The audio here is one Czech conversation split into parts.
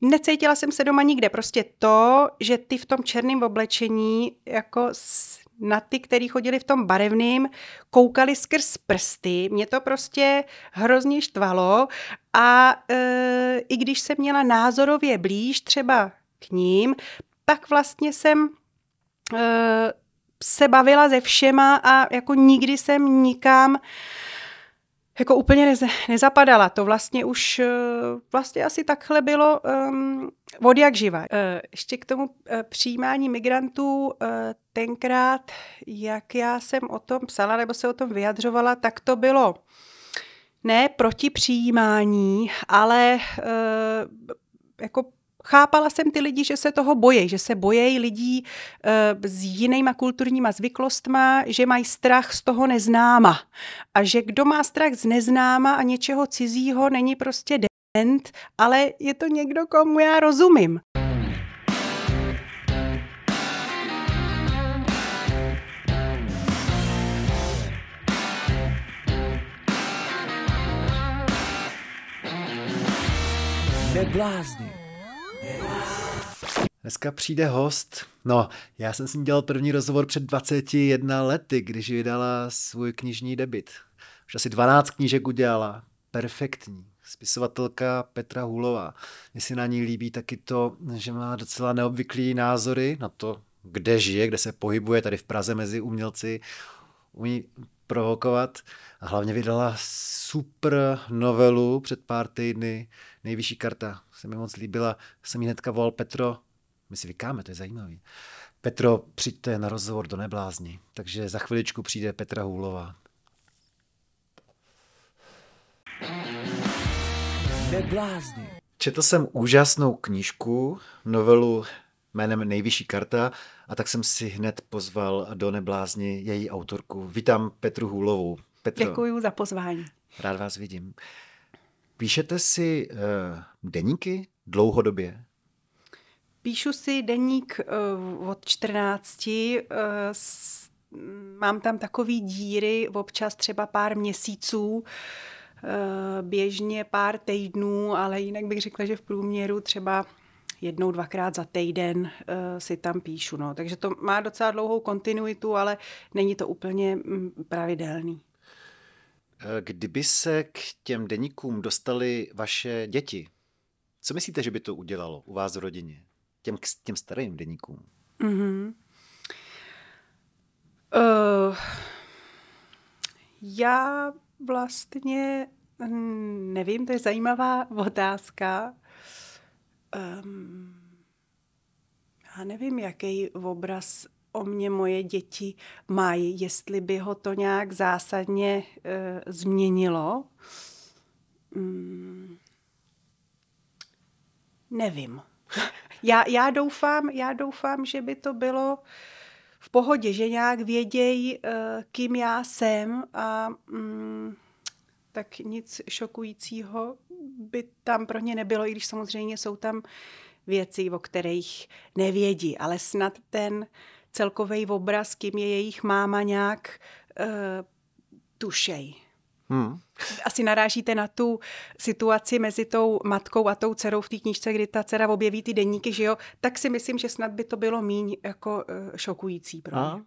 necítila jsem se doma nikde. Prostě to, že ty v tom černém oblečení jako na ty, který chodili v tom barevným, koukali skrz prsty. Mě to prostě hrozně štvalo a e, i když jsem měla názorově blíž třeba k ním, tak vlastně jsem e, se bavila se všema a jako nikdy jsem nikam jako úplně nez, nezapadala. To vlastně už eh, vlastně asi takhle bylo um, od jak živa. Uh, ještě k tomu uh, přijímání migrantů tenkrát, jak já jsem o tom psala nebo se o tom vyjadřovala, tak to bylo ne proti přijímání, ale jako Chápala jsem ty lidi, že se toho bojí, že se bojí lidí e, s jinýma kulturníma zvyklostma, že mají strach z toho neznáma. A že kdo má strach z neznáma a něčeho cizího, není prostě dement, ale je to někdo, komu já rozumím. Neblázni. Dneska přijde host. No, já jsem s ní dělal první rozhovor před 21 lety, když vydala svůj knižní debit. Už asi 12 knížek udělala. Perfektní. Spisovatelka Petra Hulová. Mně si na ní líbí taky to, že má docela neobvyklý názory na to, kde žije, kde se pohybuje, tady v Praze mezi umělci. Umí provokovat. A hlavně vydala super novelu před pár týdny. Nejvyšší karta se mi moc líbila. Jsem jí hnedka volal Petro, my si vykáme, to je zajímavý. Petro, přijďte na rozhovor do Neblázni. Takže za chviličku přijde Petra Hůlová. Neblázni. Četl jsem úžasnou knížku, novelu jménem Nejvyšší karta a tak jsem si hned pozval do Neblázni její autorku. Vítám Petru Hůlovou. Petro, Děkuji za pozvání. Rád vás vidím. Píšete si uh, deníky dlouhodobě? Píšu si deník uh, od 14, uh, s, mám tam takový díry, občas třeba pár měsíců, uh, běžně pár týdnů, ale jinak bych řekla, že v průměru třeba jednou, dvakrát za týden si tam píšu. No. Takže to má docela dlouhou kontinuitu, ale není to úplně mm, pravidelný. Kdyby se k těm deníkům dostali vaše děti, co myslíte, že by to udělalo u vás v rodině? Těm, těm starým deníkům? Mm-hmm. Uh, já vlastně nevím, to je zajímavá otázka. Um, já nevím, jaký obraz o mě moje děti mají, jestli by ho to nějak zásadně uh, změnilo. Um, nevím. Já, já, doufám, já doufám, že by to bylo v pohodě, že nějak vědějí, eh, kým já jsem a mm, tak nic šokujícího by tam pro ně nebylo, i když samozřejmě jsou tam věci, o kterých nevědí, ale snad ten celkový obraz, kým je jejich máma nějak uh, tušej. Hmm. Asi narážíte na tu situaci mezi tou matkou a tou dcerou v té knížce, kdy ta dcera objeví ty denníky, že jo, tak si myslím, že snad by to bylo míň jako uh, šokující pro mě.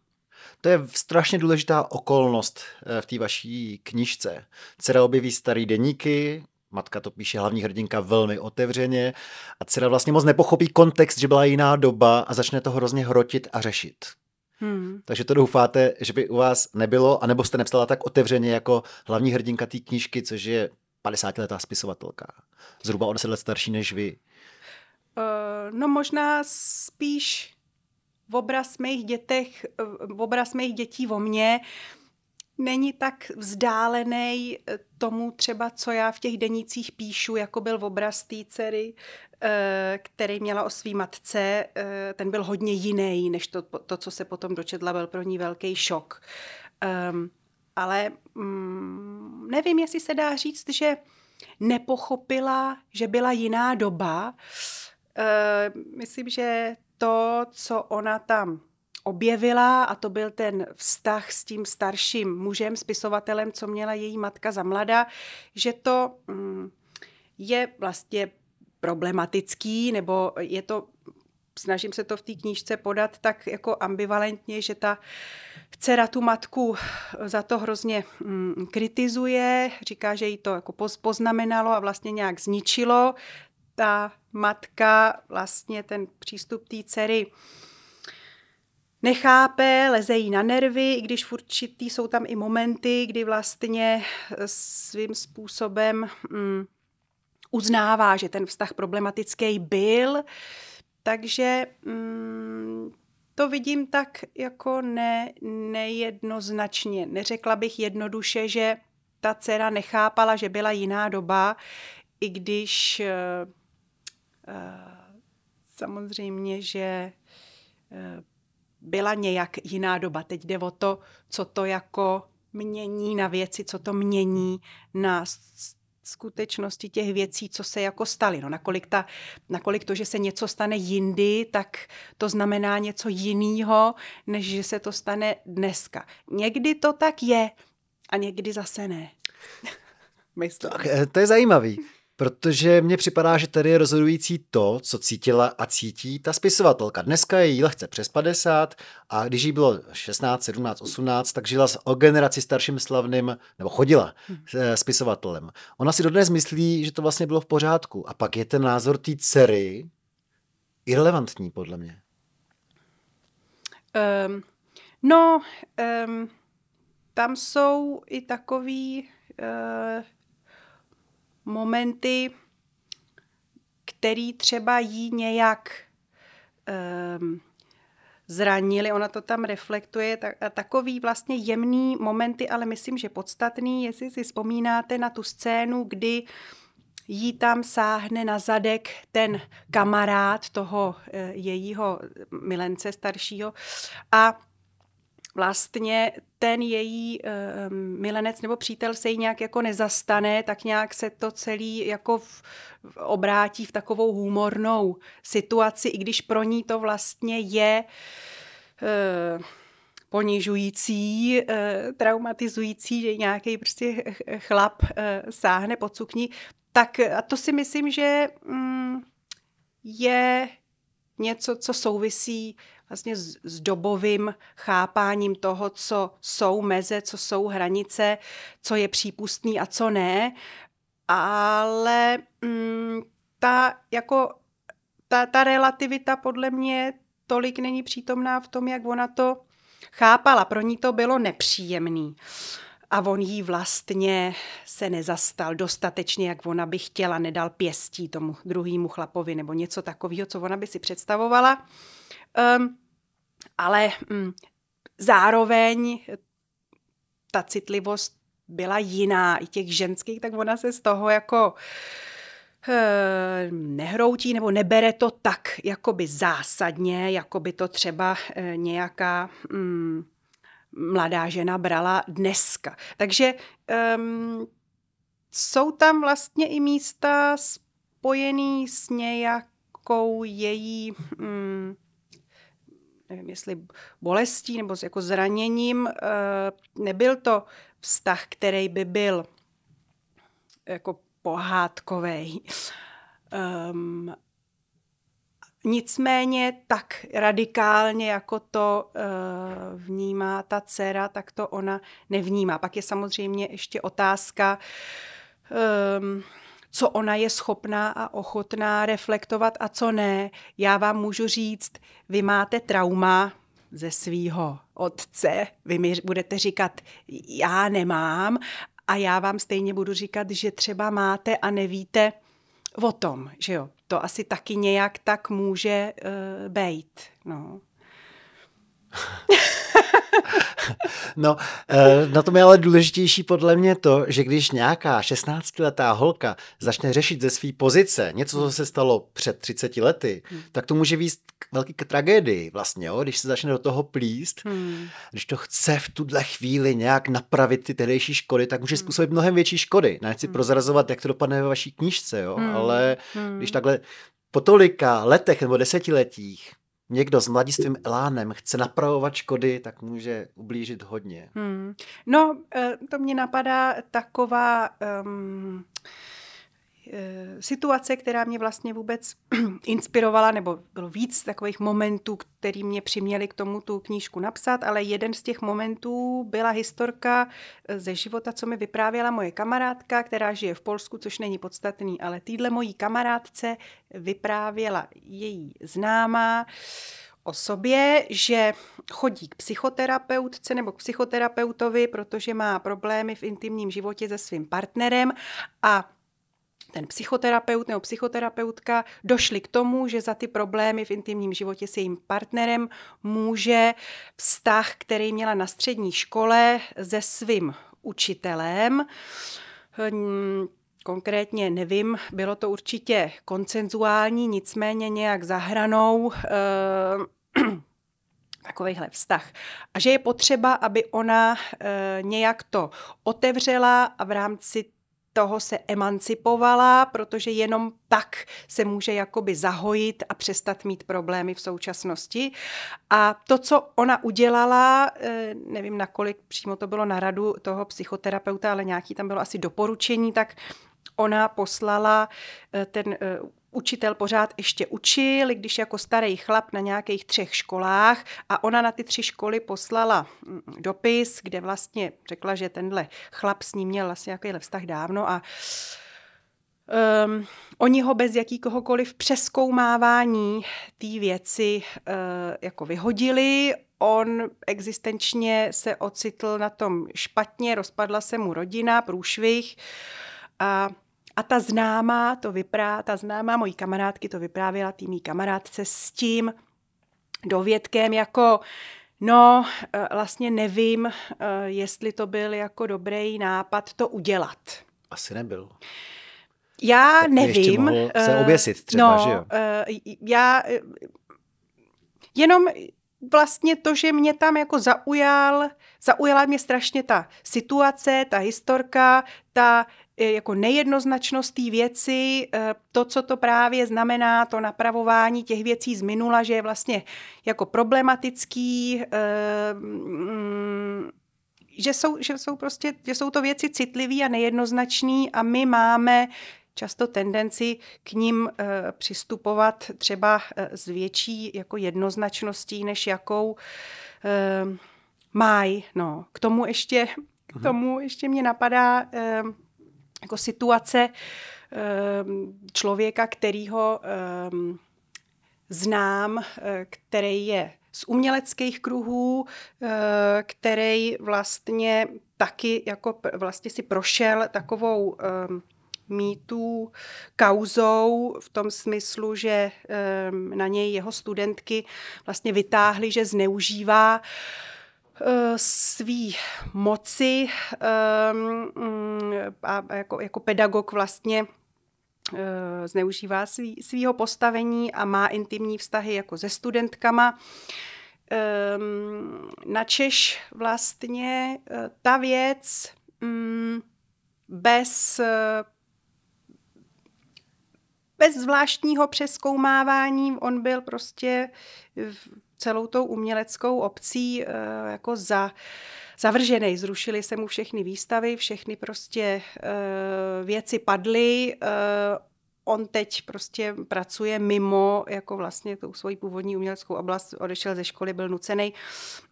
To je strašně důležitá okolnost eh, v té vaší knižce. Dcera objeví starý deníky, matka to píše hlavní hrdinka velmi otevřeně a dcera vlastně moc nepochopí kontext, že byla jiná doba a začne to hrozně hrotit a řešit. Hmm. Takže to doufáte, že by u vás nebylo, anebo jste nepsala tak otevřeně jako hlavní hrdinka té knížky, což je 50-letá spisovatelka. Zhruba o 10 let starší než vy. Uh, no možná spíš v obraz mých dětech, v obraz mých dětí o mně není tak vzdálený tomu třeba, co já v těch denících píšu, jako byl v obraz té dcery, Eh, který měla o svý matce, eh, ten byl hodně jiný, než to, to, co se potom dočetla, byl pro ní velký šok. Um, ale um, nevím, jestli se dá říct, že nepochopila, že byla jiná doba. Uh, myslím, že to, co ona tam objevila, a to byl ten vztah s tím starším mužem, spisovatelem, co měla její matka za mlada, že to um, je vlastně problematický, nebo je to, snažím se to v té knížce podat tak jako ambivalentně, že ta dcera tu matku za to hrozně mm, kritizuje, říká, že jí to jako poznamenalo a vlastně nějak zničilo. Ta matka vlastně ten přístup té dcery nechápe, leze jí na nervy, i když v určitý jsou tam i momenty, kdy vlastně svým způsobem mm, uznává, že ten vztah problematický byl, takže mm, to vidím tak jako ne, nejednoznačně. Neřekla bych jednoduše, že ta dcera nechápala, že byla jiná doba, i když uh, uh, samozřejmě, že uh, byla nějak jiná doba. Teď jde o to, co to jako mění na věci, co to mění na skutečnosti těch věcí, co se jako staly. No, nakolik, ta, nakolik to, že se něco stane jindy, tak to znamená něco jiného, než že se to stane dneska. Někdy to tak je a někdy zase ne. Myslím. Tak, eh, to je zajímavý. Protože mně připadá, že tady je rozhodující to, co cítila a cítí ta spisovatelka. Dneska je jí lehce přes 50 a když jí bylo 16, 17, 18, tak žila o generaci starším slavným, nebo chodila hmm. spisovatelem. Ona si dodnes myslí, že to vlastně bylo v pořádku. A pak je ten názor té dcery irrelevantní, podle mě. Um, no, um, tam jsou i takový uh, momenty, který třeba jí nějak um, zranili, ona to tam reflektuje, tak, takový vlastně jemný momenty, ale myslím, že podstatný, jestli si vzpomínáte na tu scénu, kdy jí tam sáhne na zadek ten kamarád toho e, jejího milence staršího a vlastně ten její uh, milenec nebo přítel se jí nějak jako nezastane, tak nějak se to celý jako v, v, obrátí v takovou humornou situaci, i když pro ní to vlastně je uh, ponižující, uh, traumatizující, že nějaký prostě chlap uh, sáhne pod sukni, tak a to si myslím, že um, je něco, co souvisí vlastně s, s dobovým chápáním toho, co jsou meze, co jsou hranice, co je přípustný a co ne. Ale mm, ta, jako, ta, ta relativita podle mě tolik není přítomná v tom, jak ona to chápala. Pro ní to bylo nepříjemný. A on jí vlastně se nezastal dostatečně, jak ona by chtěla, nedal pěstí tomu druhému chlapovi nebo něco takového, co ona by si představovala. Um, ale mm, zároveň ta citlivost byla jiná, i těch ženských, tak ona se z toho jako e, nehroutí nebo nebere to tak jakoby zásadně, jako by to třeba e, nějaká mm, mladá žena brala dneska. Takže um, jsou tam vlastně i místa spojený s nějakou její mm, nevím, jestli bolestí nebo jako zraněním. Eh, nebyl to vztah, který by byl jako pohádkový. Um, ehm, nicméně tak radikálně, jako to uh, vnímá ta dcera, tak to ona nevnímá. Pak je samozřejmě ještě otázka, um, co ona je schopná a ochotná reflektovat a co ne. Já vám můžu říct, vy máte trauma ze svýho otce, vy mi budete říkat, já nemám a já vám stejně budu říkat, že třeba máte a nevíte o tom, že jo. To asi taky nějak tak může uh, být, no. No, eh, na tom je ale důležitější podle mě to, že když nějaká 16-letá holka začne řešit ze své pozice něco, co se stalo před 30 lety, hmm. tak to může výst k velké tragédii vlastně, jo? když se začne do toho plíst, hmm. když to chce v tuhle chvíli nějak napravit ty tehdejší škody, tak může hmm. způsobit mnohem větší škody. Nechci hmm. prozrazovat, jak to dopadne ve vaší knížce, jo? Hmm. ale hmm. když takhle po tolika letech nebo desetiletích někdo s mladistvým elánem chce napravovat škody, tak může ublížit hodně. Hmm. No, eh, to mě napadá taková, um, situace, která mě vlastně vůbec inspirovala, nebo bylo víc takových momentů, který mě přiměli k tomu tu knížku napsat, ale jeden z těch momentů byla historka eh, ze života, co mi vyprávěla moje kamarádka, která žije v Polsku, což není podstatný, ale týdle mojí kamarádce vyprávěla její známá, o sobě, že chodí k psychoterapeutce nebo k psychoterapeutovi, protože má problémy v intimním životě se svým partnerem a ten psychoterapeut nebo psychoterapeutka došli k tomu, že za ty problémy v intimním životě s jejím partnerem může vztah, který měla na střední škole se svým učitelem. Hm, konkrétně nevím, bylo to určitě koncenzuální, nicméně nějak za hranou eh, takovýhle vztah. A že je potřeba, aby ona e, nějak to otevřela a v rámci toho se emancipovala, protože jenom tak se může jakoby zahojit a přestat mít problémy v současnosti. A to, co ona udělala, eh, nevím, nakolik přímo to bylo na radu toho psychoterapeuta, ale nějaký tam bylo asi doporučení, tak ona poslala eh, ten eh, učitel pořád ještě učil, když jako starý chlap na nějakých třech školách a ona na ty tři školy poslala mm, dopis, kde vlastně řekla, že tenhle chlap s ním měl vlastně nějakýhle vztah dávno a Um, oni ho bez jakýkoliv přeskoumávání té věci uh, jako vyhodili. On existenčně se ocitl na tom špatně, rozpadla se mu rodina, průšvih a a ta známá to vyprá, ta známá mojí kamarádky to vyprávěla tý kamarádce s tím dovědkem jako No, eh, vlastně nevím, eh, jestli to byl jako dobrý nápad to udělat. Asi nebyl. Já tak nevím. se eh, oběsit třeba, no, že jo? Já jenom vlastně to, že mě tam jako zaujal, zaujala mě strašně ta situace, ta historka, ta E, jako nejednoznačnost té věci, e, to, co to právě znamená, to napravování těch věcí z minula, že je vlastně jako problematický, e, mm, že jsou, že jsou prostě, že jsou to věci citlivé a nejednoznačné a my máme často tendenci k ním přistupovat třeba s větší jako jednoznačností, než jakou mají. No, k tomu ještě, k mhm. tomu ještě mě napadá jako situace ehm, člověka, kterýho ehm, znám, eh, který je z uměleckých kruhů, eh, který vlastně taky jako vlastně si prošel takovou ehm, mýtů kauzou v tom smyslu, že na něj jeho studentky vlastně vytáhly, že zneužívá svý moci ehm, mm, a jako, jako pedagog vlastně eh, zneužívá svý, svýho postavení a má intimní vztahy jako se studentkama. Ehm, na Češ vlastně eh, ta věc mm, bez bez zvláštního přeskoumávání, on byl prostě celou tou uměleckou obcí eh, jako za, zavržený. Zrušili se mu všechny výstavy, všechny prostě eh, věci padly. Eh, on teď prostě pracuje mimo jako vlastně tou svoji původní uměleckou oblast, odešel ze školy, byl nucený.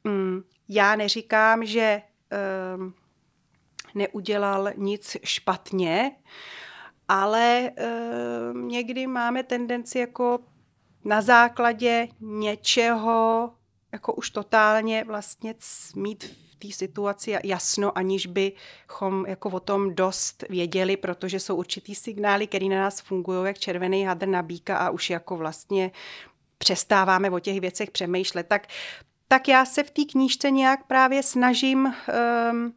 Mm, já neříkám, že neudělal nic špatně, ale někdy máme tendenci jako na základě něčeho jako už totálně vlastně mít v té situaci jasno, aniž bychom jako o tom dost věděli, protože jsou určitý signály, které na nás fungují jak červený hadr na bíka a už jako vlastně přestáváme o těch věcech přemýšlet. Tak, tak já se v té knížce nějak právě snažím um,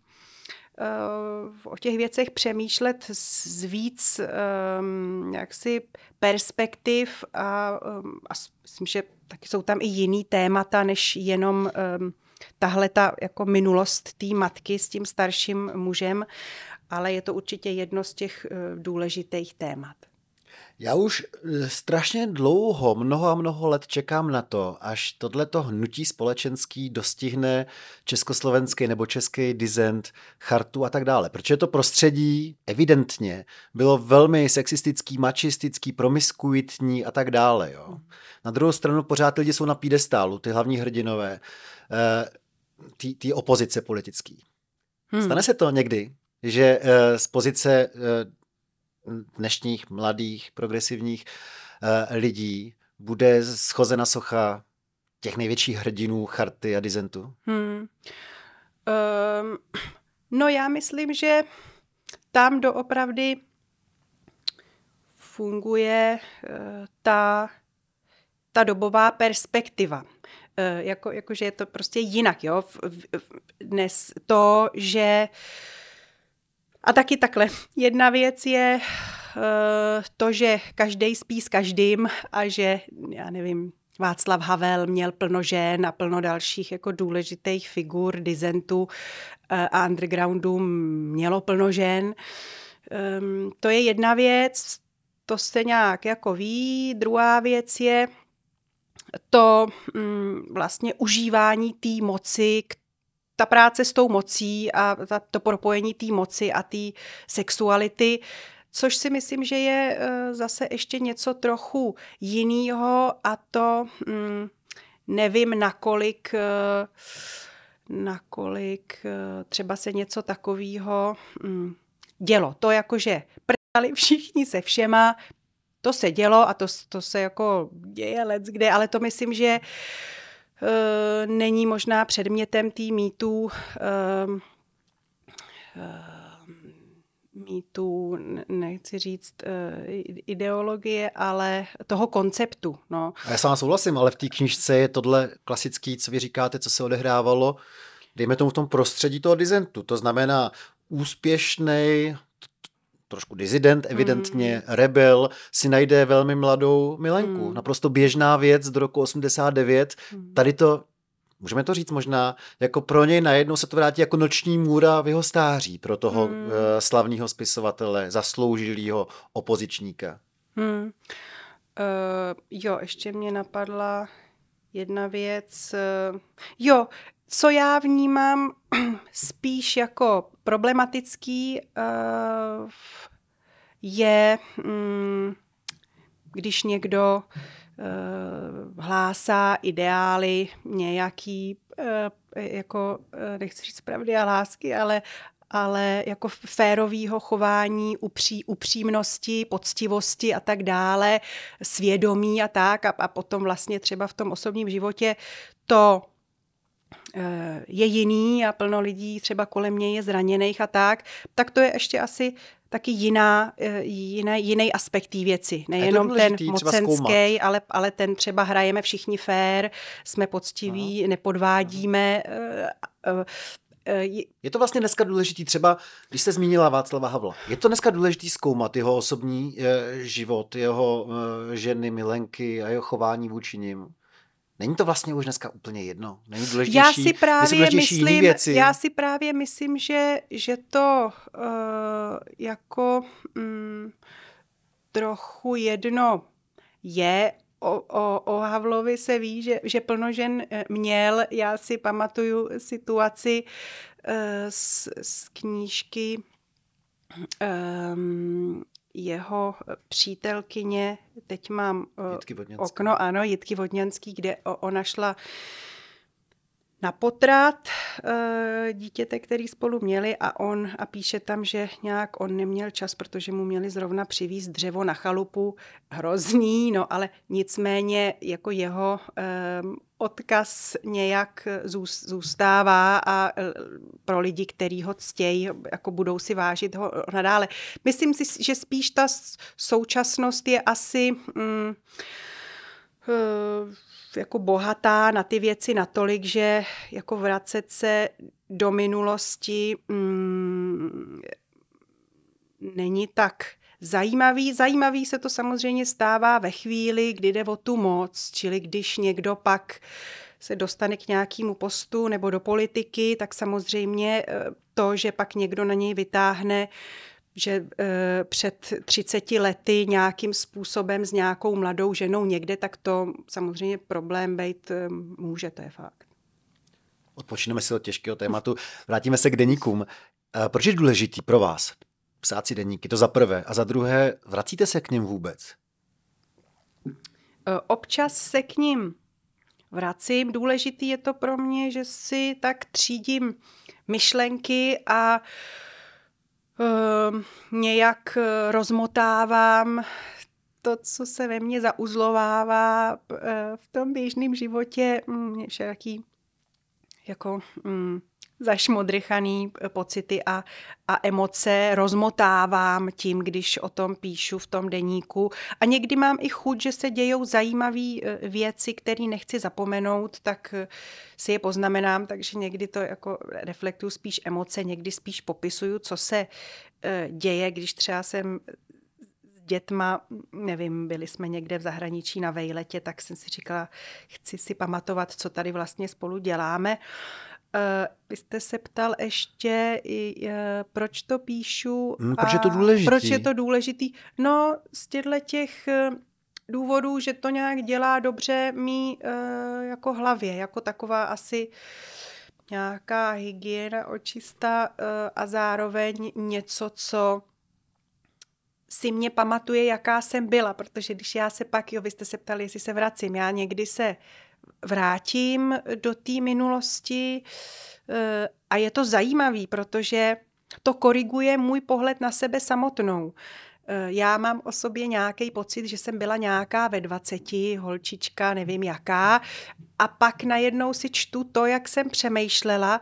o těch věcech přemýšlet z víc um, jaksi perspektiv a, um, a myslím, že taky jsou tam i jiný témata, než jenom um, tahle ta jako minulost té matky s tím starším mužem, ale je to určitě jedno z těch uh, důležitých témat. Já už eh, strašně dlouho, mnoho a mnoho let čekám na to, až tohleto hnutí společenský dostihne československý nebo český dizent, chartu a tak dále. Protože to prostředí evidentně bylo velmi sexistický, mačistický, promiskuitní a tak dále. Jo. Na druhou stranu pořád lidi jsou na pídestálu, ty hlavní hrdinové, eh, ty opozice politický. Hmm. Stane se to někdy, že eh, z pozice dnešních mladých, progresivních uh, lidí bude schozena socha těch největších hrdinů Charty a Dizentu? Hmm. Um, no já myslím, že tam doopravdy funguje uh, ta, ta dobová perspektiva. Uh, jako, jakože je to prostě jinak, jo. V, v, dnes to, že uh, a taky takhle. Jedna věc je uh, to, že každý spí s každým a že, já nevím, Václav Havel měl plno žen a plno dalších jako důležitých figur, dizentů uh, a undergroundu mělo plno žen. Um, to je jedna věc, to se nějak jako ví. Druhá věc je to um, vlastně užívání té moci, ta práce s tou mocí a ta, to propojení té moci a té sexuality, což si myslím, že je uh, zase ještě něco trochu jiného a to um, nevím, nakolik, uh, nakolik uh, třeba se něco takového um, dělo. To jakože prdali všichni se všema, to se dělo a to, to se jako děje let kde, ale to myslím, že uh, Eh, není možná předmětem té mýtů eh, eh, mýtů, nechci říct ideologie, ale toho konceptu. No. A já s vámi souhlasím, ale v té knižce je tohle klasický, co vy říkáte, co se odehrávalo, dejme tomu v tom prostředí toho dizentu. To znamená úspěšný trošku dizident, evidentně mm. rebel, si najde velmi mladou milenku. Mm. Naprosto běžná věc do roku 89. Mm. Tady to Můžeme to říct možná, jako pro něj najednou se to vrátí jako noční můra v jeho stáří pro toho mm. uh, slavného spisovatele, zasloužilého opozičníka. Mm. Uh, jo, ještě mě napadla jedna věc. Uh, jo, co já vnímám spíš jako problematický, uh, je, um, když někdo uh, hlásá ideály nějaký, uh, jako, nechci říct pravdy a lásky, ale ale jako férovýho chování, upří, upřímnosti, poctivosti a tak dále, svědomí a tak a, a potom vlastně třeba v tom osobním životě to Eh, je jiný a plno lidí třeba kolem něj je zraněných a tak, tak to je ještě asi taky jiná, eh, jiné, jiný aspekt té věci. Nejenom ten mocenský, ale, ale ten třeba hrajeme všichni fair, jsme poctiví, Aha. nepodvádíme. Aha. Eh, je to vlastně dneska důležitý, třeba když jste zmínila Václava Havla, je to dneska důležitý zkoumat jeho osobní život, jeho ženy, milenky a jeho chování vůči nim? Není to vlastně už dneska úplně jedno? Není důležitější, já si právě myslím, věci? Já si právě myslím, že, že to uh, jako um, trochu jedno je. O, o, o Havlovi se ví, že, že plno žen eh, měl. Já si pamatuju situaci uh, z, z knížky um, jeho přítelkyně, teď mám uh, okno, ano, Jitky Vodňanský, kde ona šla na potrat uh, dítěte, který spolu měli a on a píše tam, že nějak on neměl čas, protože mu měli zrovna přivízt dřevo na chalupu, hrozný, no ale nicméně jako jeho odkaz nějak zůstává a e, pro lidi, kteří ho ctějí, jako budou si vážit ho nadále. Myslím si, že spíš ta současnost je asi mm, e, jako bohatá na ty věci natolik, že jako vracet se do minulosti mm, není tak zajímavý. Zajímavý se to samozřejmě stává ve chvíli, kdy jde o tu moc, čili když někdo pak se dostane k nějakému postu nebo do politiky, tak samozřejmě eh, to, že pak někdo na něj vytáhne že e, před 30 lety nějakým způsobem s nějakou mladou ženou někde, tak to samozřejmě problém být e, může, to je fakt. Odpočineme si od těžkého tématu, vrátíme se k deníkům. E, proč je důležitý pro vás psát si deníky, to za prvé. A za druhé, vracíte se k ním vůbec? E, občas se k ním vracím. Důležitý je to pro mě, že si tak třídím myšlenky a uh, nějak rozmotávám to, co se ve mně zauzlovává uh, v tom běžném životě, všelaký jako mm, zašmodrychaný eh, pocity a, a emoce rozmotávám tím, když o tom píšu v tom deníku. A někdy mám i chuť, že se dějou zajímavé eh, věci, které nechci zapomenout, tak eh, si je poznamenám, takže někdy to jako reflektuju spíš emoce, někdy spíš popisuju, co se děje, když třeba jsem dětma, nevím, byli jsme někde v zahraničí na vejletě, tak jsem si říkala, chci si pamatovat, co tady vlastně spolu děláme. Uh, vy jste se ptal ještě, uh, proč to píšu. Hmm, proč je to důležitý? Proč je to důležitý? No, z těchto těch uh, důvodů, že to nějak dělá dobře mý uh, jako hlavě, jako taková asi nějaká hygiena očista uh, a zároveň něco, co si mě pamatuje, jaká jsem byla, protože když já se pak, jo, vy jste se ptali, jestli se vracím, já někdy se vrátím do té minulosti eh, a je to zajímavý, protože to koriguje můj pohled na sebe samotnou. Eh, já mám o sobě nějaký pocit, že jsem byla nějaká ve 20, holčička, nevím jaká, a pak najednou si čtu to, jak jsem přemýšlela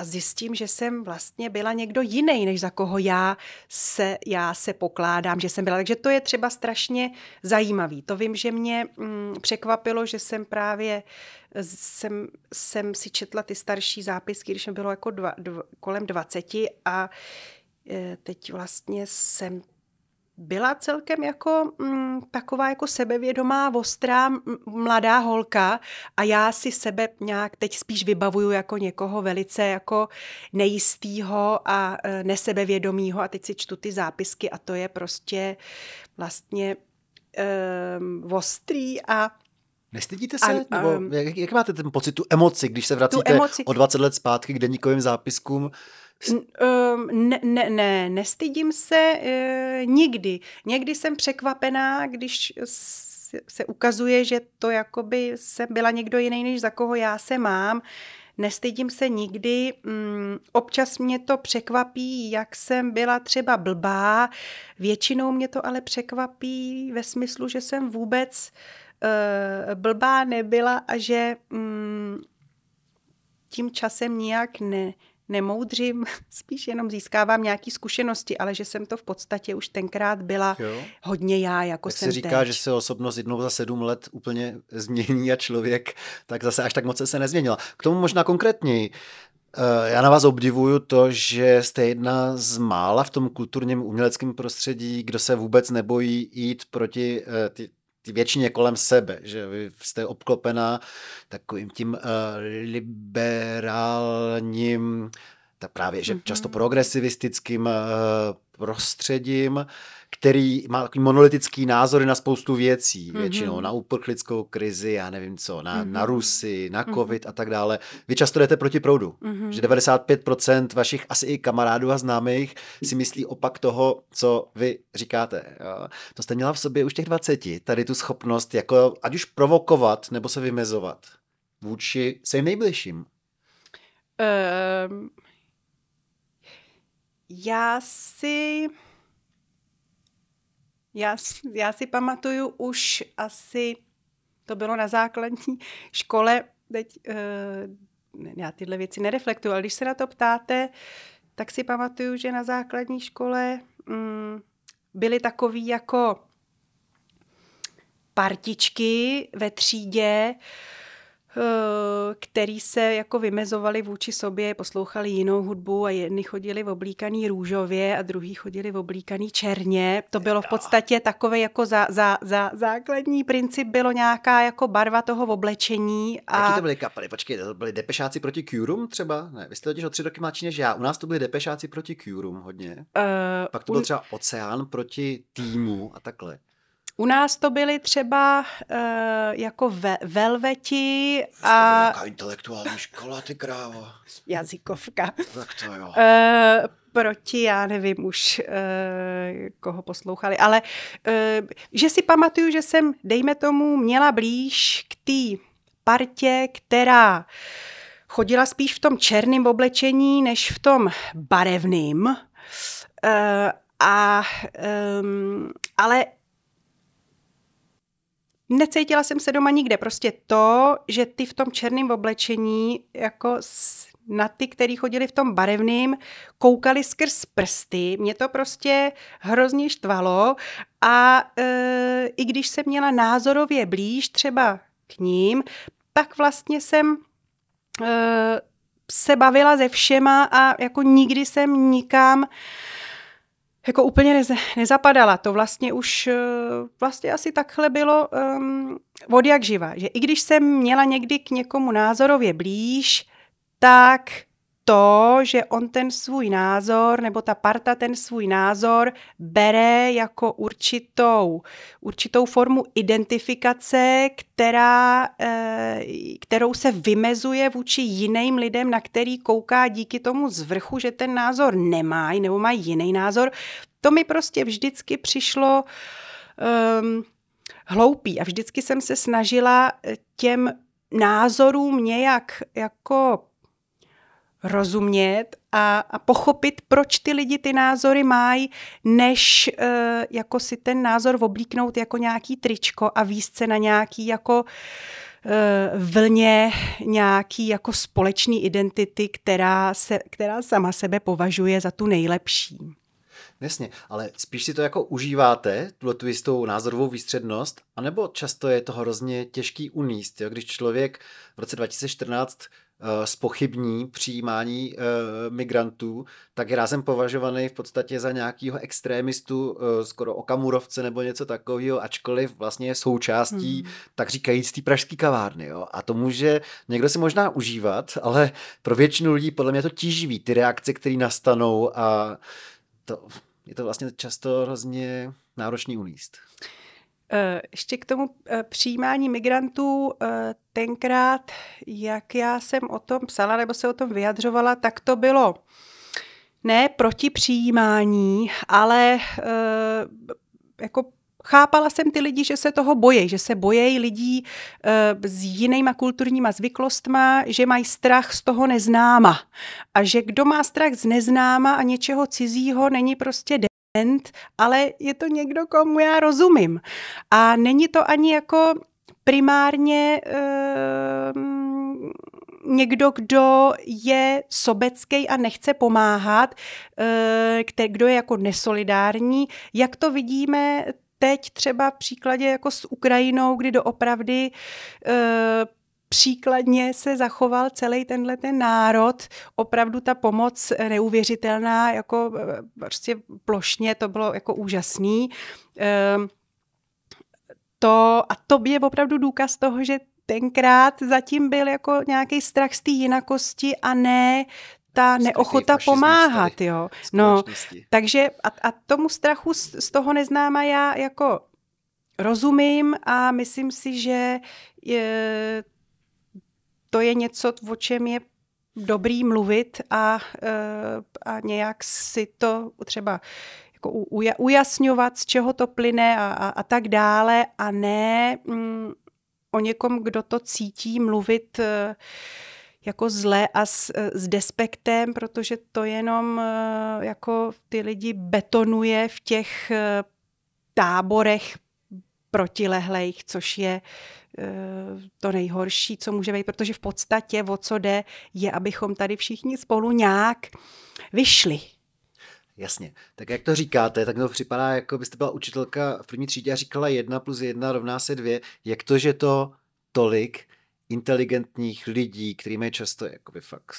a zjistím, že jsem vlastně byla někdo jiný, než za koho já se, já se pokládám, že jsem byla. Takže to je třeba strašně zajímavý. To vím, že mě mm, překvapilo, že jsem právě jsem, jsem si četla ty starší zápisky, když mi bylo jako dva, dva, kolem 20 a e, teď vlastně jsem byla celkem jako mm, taková jako sebevědomá, ostrá, mladá holka a já si sebe nějak teď spíš vybavuju jako někoho velice jako nejistýho a e, nesebevědomýho a teď si čtu ty zápisky a to je prostě vlastně e, ostrý a Nestydíte se? A, Nebo jak, jak máte ten pocit, tu emoci, když se vracíte emoci... o 20 let zpátky k deníkovým zápiskům? Ne, ne, ne, nestydím se e, nikdy. Někdy jsem překvapená, když se ukazuje, že to jakoby jsem byla někdo jiný, než za koho já se mám. Nestydím se nikdy. Mm, občas mě to překvapí, jak jsem byla třeba blbá. Většinou mě to ale překvapí ve smyslu, že jsem vůbec uh, blbá nebyla a že mm, tím časem nijak ne, nemoudřím, spíš jenom získávám nějaké zkušenosti, ale že jsem to v podstatě už tenkrát byla jo. hodně já, jako tak jsem se říká, teď. že se osobnost jednou za sedm let úplně změní a člověk tak zase až tak moc se nezměnila. K tomu možná konkrétněji. Eh, já na vás obdivuju to, že jste jedna z mála v tom kulturním uměleckém prostředí, kdo se vůbec nebojí jít proti eh, ty většině kolem sebe, že vy jste obklopená takovým tím uh, liberálním, tak právě, že mm-hmm. často progresivistickým uh, prostředím, který má takový monolitický názory na spoustu věcí, mm-hmm. většinou na uprchlickou krizi, já nevím co, na, mm-hmm. na Rusy, na mhm. covid mm-hmm. a tak dále. Vy často jdete proti proudu, mm-hmm. že 95% vašich asi i kamarádů a známých si myslí opak toho, co vy říkáte. Jo. To jste měla v sobě už těch 20, tady tu schopnost jako ať už provokovat nebo se vymezovat vůči svým nejbližším. Um, já si já, já si pamatuju už asi, to bylo na základní škole, teď uh, já tyhle věci nereflektuju, ale když se na to ptáte, tak si pamatuju, že na základní škole um, byly takový jako partičky ve třídě, který se jako vymezovali vůči sobě, poslouchali jinou hudbu a jedni chodili v oblíkaný růžově a druhý chodili v oblíkaný černě. To bylo v podstatě takový jako za, za, za základní princip, bylo nějaká jako barva toho oblečení. A... Jaký to byly kapely? Počkej, to byly depešáci proti Curum třeba? Ne, vy jste totiž o tři roky mladší než já. U nás to byly depešáci proti Curum hodně. Uh, Pak to byl un... třeba Oceán proti týmu a takhle. U nás to byly třeba uh, jako ve, velveti a... Jaká intelektuální škola, ty krávo. Jazykovka. Tak to jo. Uh, proti, já nevím už, uh, koho poslouchali, ale uh, že si pamatuju, že jsem, dejme tomu, měla blíž k té partě, která chodila spíš v tom černém oblečení, než v tom barevným. Uh, a, um, ale necítila jsem se doma nikde. Prostě to, že ty v tom černém oblečení jako na ty, který chodili v tom barevným, koukali skrz prsty. Mě to prostě hrozně štvalo a e, i když jsem měla názorově blíž třeba k ním, tak vlastně jsem e, se bavila ze všema a jako nikdy jsem nikam jako úplně nez, nezapadala. To vlastně už eh, vlastně asi takhle bylo um, od jak živa. Že i když jsem měla někdy k někomu názorově blíž, tak to, že on ten svůj názor, nebo ta parta ten svůj názor bere jako určitou, určitou formu identifikace, která, eh, kterou se vymezuje vůči jiným lidem, na který kouká díky tomu zvrchu, že ten názor nemají nebo mají jiný názor. To mi prostě vždycky přišlo um, hloupý a vždycky jsem se snažila těm názorům nějak jako rozumět a, a pochopit, proč ty lidi ty názory mají, než uh, jako si ten názor oblíknout jako nějaký tričko a výst se na nějaký jako uh, vlně nějaký jako společný identity, která, se, která sama sebe považuje za tu nejlepší. Jasně, ale spíš si to jako užíváte, tuhle tu jistou názorovou výstřednost, anebo často je to hrozně těžký uníst, jo? když člověk v roce 2014 spochybní eh, přijímání uh, migrantů, tak je rázem považovaný v podstatě za nějakého extrémistu, uh, skoro okamurovce nebo něco takového, ačkoliv vlastně je součástí, hmm. tak říkajíc, té pražské kavárny. Jo? A to může někdo si možná užívat, ale pro většinu lidí podle mě to tíživý, ty reakce, které nastanou a to, je to vlastně často hrozně náročný uníst. Eh, ještě k tomu eh, přijímání migrantů, eh, tenkrát, jak já jsem o tom psala nebo se o tom vyjadřovala, tak to bylo ne proti přijímání, ale jako chápala jsem ty lidi, že se toho bojí, že se bojí lidí s jinýma kulturníma zvyklostma, že mají strach z toho neznáma. A že kdo má strach z neznáma a něčeho cizího, není prostě ale je to někdo, komu já rozumím. A není to ani jako primárně uh, někdo, kdo je sobecký a nechce pomáhat, uh, kdo je jako nesolidární. Jak to vidíme teď třeba v příkladě jako s Ukrajinou, kdy doopravdy uh, příkladně se zachoval celý tenhle ten národ. Opravdu ta pomoc neuvěřitelná, jako eh, prostě plošně, to bylo jako úžasný. Ehm, to, a to je opravdu důkaz toho, že tenkrát zatím byl jako nějaký strach z té jinakosti a ne ta neochota pomáhat, jo. No, takže a, a tomu strachu z, z toho neznáma já jako rozumím a myslím si, že je, to je něco, o čem je dobrý mluvit a, eh, a nějak si to třeba jako ujasňovat, z čeho to plyne a, a, a tak dále a ne mm, o někom, kdo to cítí, mluvit eh, jako zle a s, eh, s despektem, protože to jenom jako ty lidi betonuje v těch táborech protilehlejch, což je to nejhorší, co může být, protože v podstatě o co jde, je, abychom tady všichni spolu nějak vyšli. Jasně. Tak jak to říkáte, tak to připadá, jako byste byla učitelka v první třídě a říkala jedna plus jedna rovná se dvě. Jak to, že to tolik inteligentních lidí, kteří mají často jakoby fakt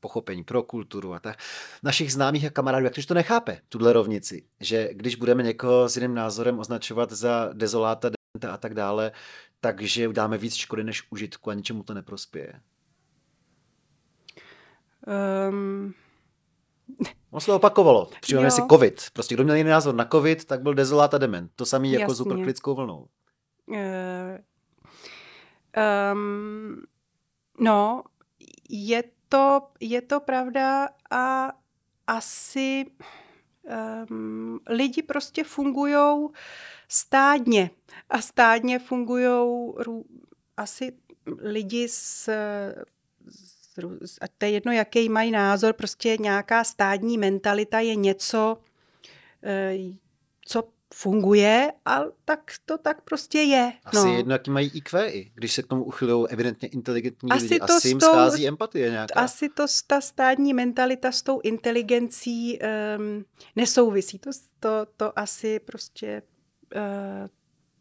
pochopení pro kulturu a tak. Našich známých a kamarádů, jak to nechápe, tuhle rovnici, že když budeme někoho s jiným názorem označovat za dezoláta, a tak dále, takže uděláme víc škody než užitku a ničemu to neprospěje. Um... On se to opakovalo. Přijmeme si covid. Prostě kdo měl jiný názor na covid, tak byl dezoláta dement. To samý Jasně. jako s uprchlickou vlnou. Uh, um, no, je to, je to pravda a asi um, lidi prostě fungují stádně a stádně fungují asi lidi s, s a to je jedno, jaký mají názor, prostě nějaká stádní mentalita je něco, eh, co funguje, a tak to tak prostě je. Asi no. jedno, jaký mají IQ, když se k tomu uchylují evidentně inteligentní asi lidi. To asi jim tou, schází empatie nějaká. Asi to ta stádní mentalita s tou inteligencí um, nesouvisí. To, to, to asi prostě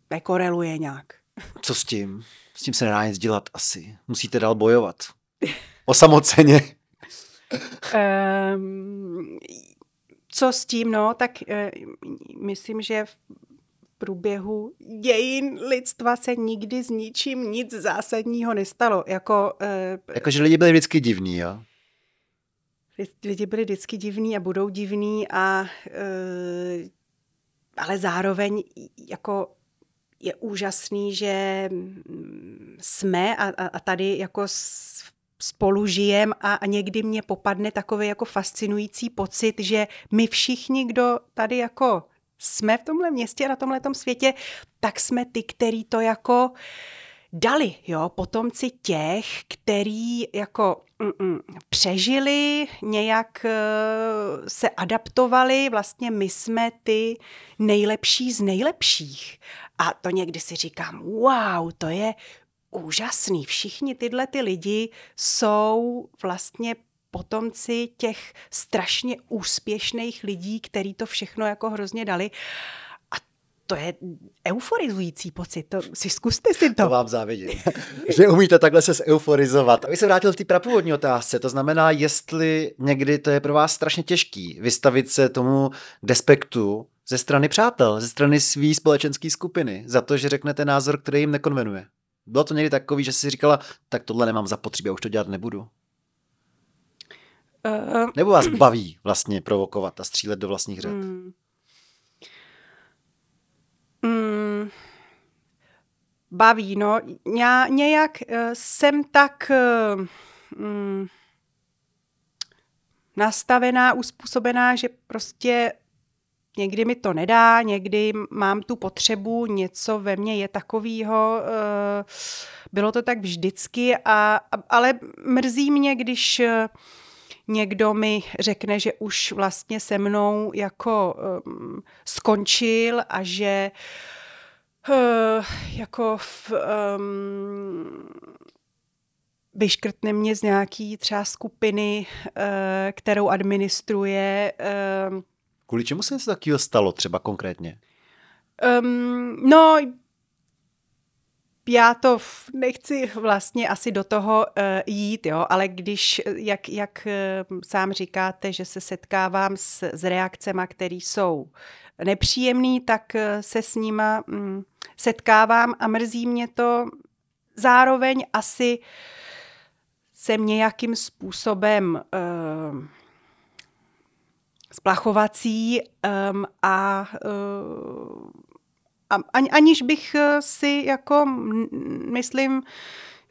nekoreluje nějak. Co s tím? S tím se nedá nic dělat asi. Musíte dál bojovat. Osamoceně. um, co s tím, no, tak uh, myslím, že v průběhu dějin lidstva se nikdy s ničím nic zásadního nestalo. Jako, uh, Jakože lidi byli vždycky divní, jo? Lidi byli vždycky divní a budou divní a uh, ale zároveň jako je úžasný, že jsme a, a, a tady jako spolu žijem a, a někdy mě popadne takový jako fascinující pocit, že my všichni, kdo tady jako jsme v tomhle městě a na tomhle světě, tak jsme ty, který to jako uh, dali, jo, potomci těch, který jako mm, přežili, nějak uh, se adaptovali, vlastně my jsme ty nejlepší z nejlepších. A to někdy si říkám, wow, to je úžasný. Všichni tyhle ty lidi jsou vlastně potomci těch strašně úspěšných lidí, který to všechno jako hrozně dali to je euforizující pocit. To si zkuste si to. To vám závidím. že umíte takhle se euforizovat. Abych se vrátil v té prapůvodní otázce, to znamená, jestli někdy to je pro vás strašně těžký vystavit se tomu despektu ze strany přátel, ze strany své společenské skupiny, za to, že řeknete názor, který jim nekonvenuje. Bylo to někdy takový, že jsi říkala, tak tohle nemám zapotřebí, já už to dělat nebudu. Uh, Nebo vás baví vlastně provokovat a střílet do vlastních řad? Hmm. Baví, no. Já nějak uh, jsem tak uh, mm, nastavená, uspůsobená, že prostě někdy mi to nedá, někdy mám tu potřebu, něco ve mně je takovýho, uh, bylo to tak vždycky, a, ale mrzí mě, když někdo mi řekne, že už vlastně se mnou jako um, skončil a že uh, jako v, um, vyškrtne mě z nějaký třeba skupiny, uh, kterou administruje. Uh, Kvůli čemu se něco takového stalo třeba konkrétně? Um, no, já to nechci vlastně asi do toho uh, jít, jo, ale když, jak, jak uh, sám říkáte, že se setkávám s, s reakcemi, které jsou nepříjemný, tak uh, se s nima um, setkávám a mrzí mě to. Zároveň asi jsem nějakým způsobem uh, splachovací um, a uh, aniž bych eh, si jako, myslím,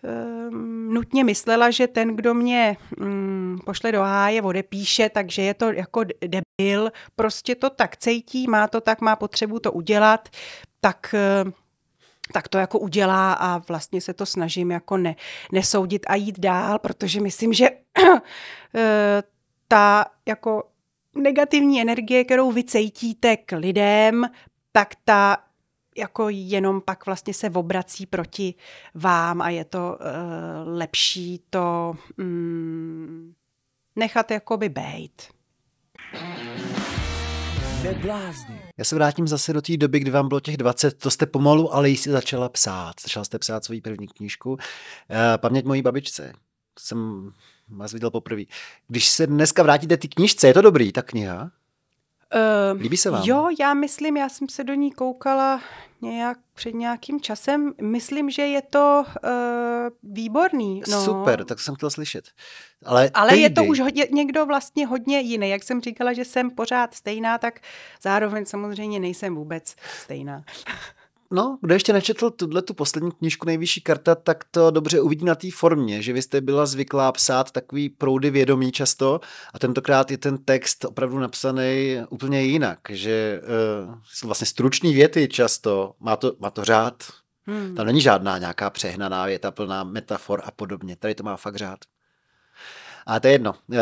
eh, nutně myslela, že ten, kdo mě mm, pošle do háje, odepíše, takže je to jako debil, prostě to tak cejtí, má to tak, má potřebu to udělat, tak eh, tak to jako udělá a vlastně se to snažím jako ne, nesoudit a jít dál, protože myslím, že ta jako negativní energie, kterou vy k lidem, tak ta jako jenom pak vlastně se obrací proti vám a je to uh, lepší to um, nechat jakoby bejt. Já se vrátím zase do té doby, kdy vám bylo těch 20, to jste pomalu, ale jistě začala psát. Začala jste psát svoji první knížku. Eh, paměť mojí babičce. Jsem vás viděl poprvé. Když se dneska vrátíte ty knížce, je to dobrý, ta kniha? Uh, Líbí se vám? Jo, já myslím, já jsem se do ní koukala nějak před nějakým časem. Myslím, že je to uh, výborný. No. Super, tak jsem chtěl slyšet. Ale, Ale je to už hodně, někdo vlastně hodně jiný. Jak jsem říkala, že jsem pořád stejná, tak zároveň samozřejmě nejsem vůbec stejná. No, kdo ještě nečetl tuhle tu poslední knížku Nejvyšší karta, tak to dobře uvidí na té formě, že vy jste byla zvyklá psát takový proudy vědomí často a tentokrát je ten text opravdu napsaný úplně jinak, že uh, jsou vlastně stručný věty často, má to, má to řád, hmm. tam není žádná nějaká přehnaná věta plná metafor a podobně, tady to má fakt řád. A to je jedno. Uh,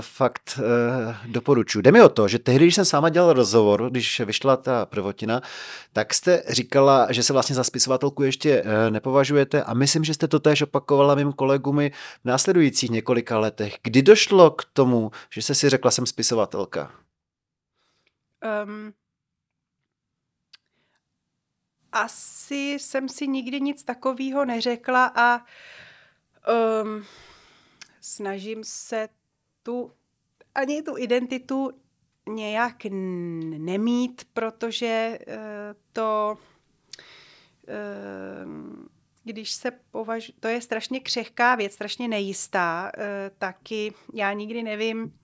fakt uh, doporučuji. Jde mi o to, že tehdy, když jsem s váma dělal rozhovor, když vyšla ta prvotina, tak jste říkala, že se vlastně za spisovatelku ještě uh, nepovažujete a myslím, že jste to též opakovala mým kolegům v následujících několika letech. Kdy došlo k tomu, že jste si řekla, jsem spisovatelka? Um, asi jsem si nikdy nic takového neřekla a um, snažím se tu ani tu identitu nějak nemít, protože uh, to uh, když se považuje, to je strašně křehká věc, strašně nejistá, uh, taky já nikdy nevím,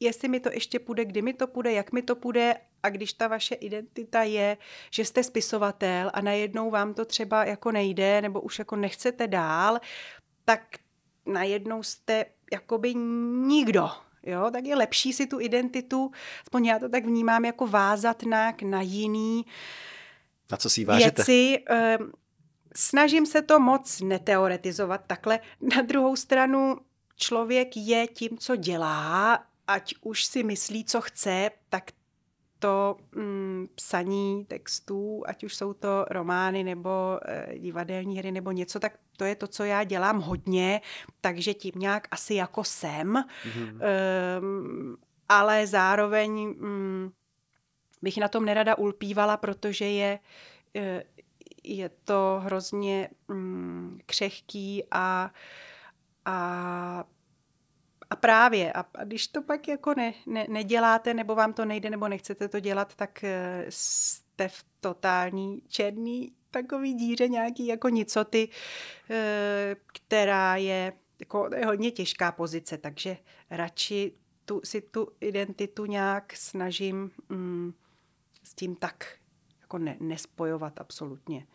jestli mi to ještě půjde, kdy mi to půjde, jak mi to půjde a když ta vaše identita je, že jste spisovatel a najednou vám to třeba jako nejde nebo už jako nechcete dál, tak najednou jste jakoby nikdo, jo, tak je lepší si tu identitu, aspoň já to tak vnímám, jako vázat na, na jiný Na co si vážete? Věci. Ehm, snažím se to moc neteoretizovat takhle. Na druhou stranu člověk je tím, co dělá, ať už si myslí, co chce, tak to mm, psaní textů, ať už jsou to romány nebo e, divadelní hry nebo něco, tak to je to, co já dělám hodně, takže tím nějak asi jako jsem. Mm-hmm. E, ale zároveň mm, bych na tom nerada ulpívala, protože je, e, je to hrozně mm, křehký a, a a právě, a, a když to pak jako ne, ne, neděláte, nebo vám to nejde, nebo nechcete to dělat, tak eh, jste v totální černý takový díře nějaký jako nicoty, eh, která je jako je hodně těžká pozice, takže radši tu, si tu identitu nějak snažím mm, s tím tak jako ne, nespojovat absolutně.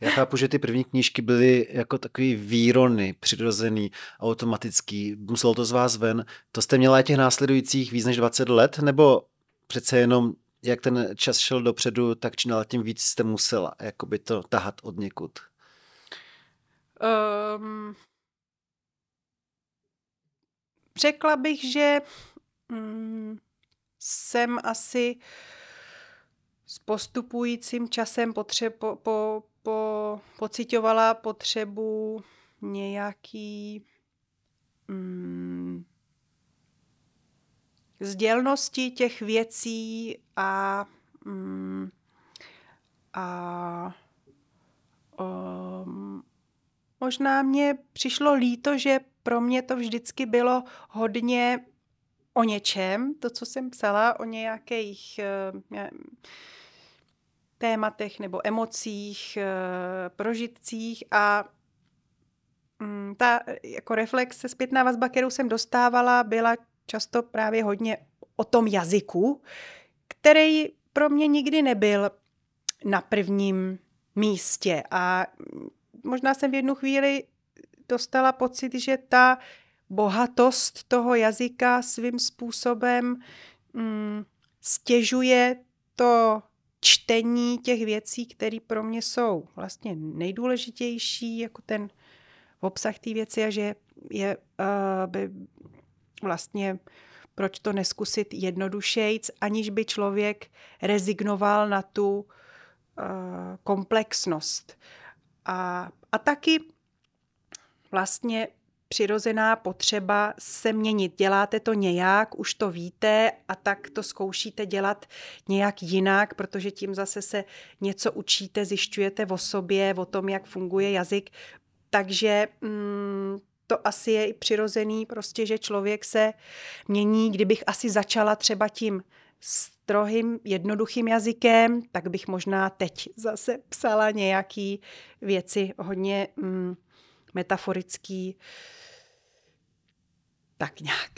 Já chápu, že ty první knížky byly jako takový výrony, přirozený, automatický, muselo to z vás ven. To jste měla těch následujících víc než 20 let, nebo přece jenom jak ten čas šel dopředu, tak čím dál tím víc jste musela jakoby to tahat od někud? Um, řekla bych, že mm, jsem asi uh, s postupujícím časem potře- po, po, po, pocitovala potřebu nějaký mm, sdělnosti těch věcí a, mm, a um, možná mě přišlo líto, že pro mě to vždycky bylo hodně o něčem, to, co jsem psala, o nějakých uh, tématech nebo emocích, eh, prožitcích a mm, ta jako reflexe, zpětná vazba, kterou jsem dostávala, byla často právě hodně o tom jazyku, který pro mě nikdy nebyl na prvním místě. A možná jsem v jednu chvíli dostala pocit, že ta bohatost toho jazyka svým způsobem mm, stěžuje to čtení těch věcí, které pro mě jsou vlastně nejdůležitější, jako ten obsah té věci a že je uh, by vlastně proč to neskusit jednodušejc, aniž by člověk rezignoval na tu uh, komplexnost. A, a taky vlastně přirozená potřeba se měnit. Děláte to nějak, už to víte a tak to zkoušíte dělat nějak jinak, protože tím zase se něco učíte, zjišťujete o sobě, o tom, jak funguje jazyk. Takže mm, to asi je i přirozený, prostě, že člověk se mění. Kdybych asi začala třeba tím strohým, jednoduchým jazykem, tak bych možná teď zase psala nějaký věci hodně mm, metaforický. Tak nějak.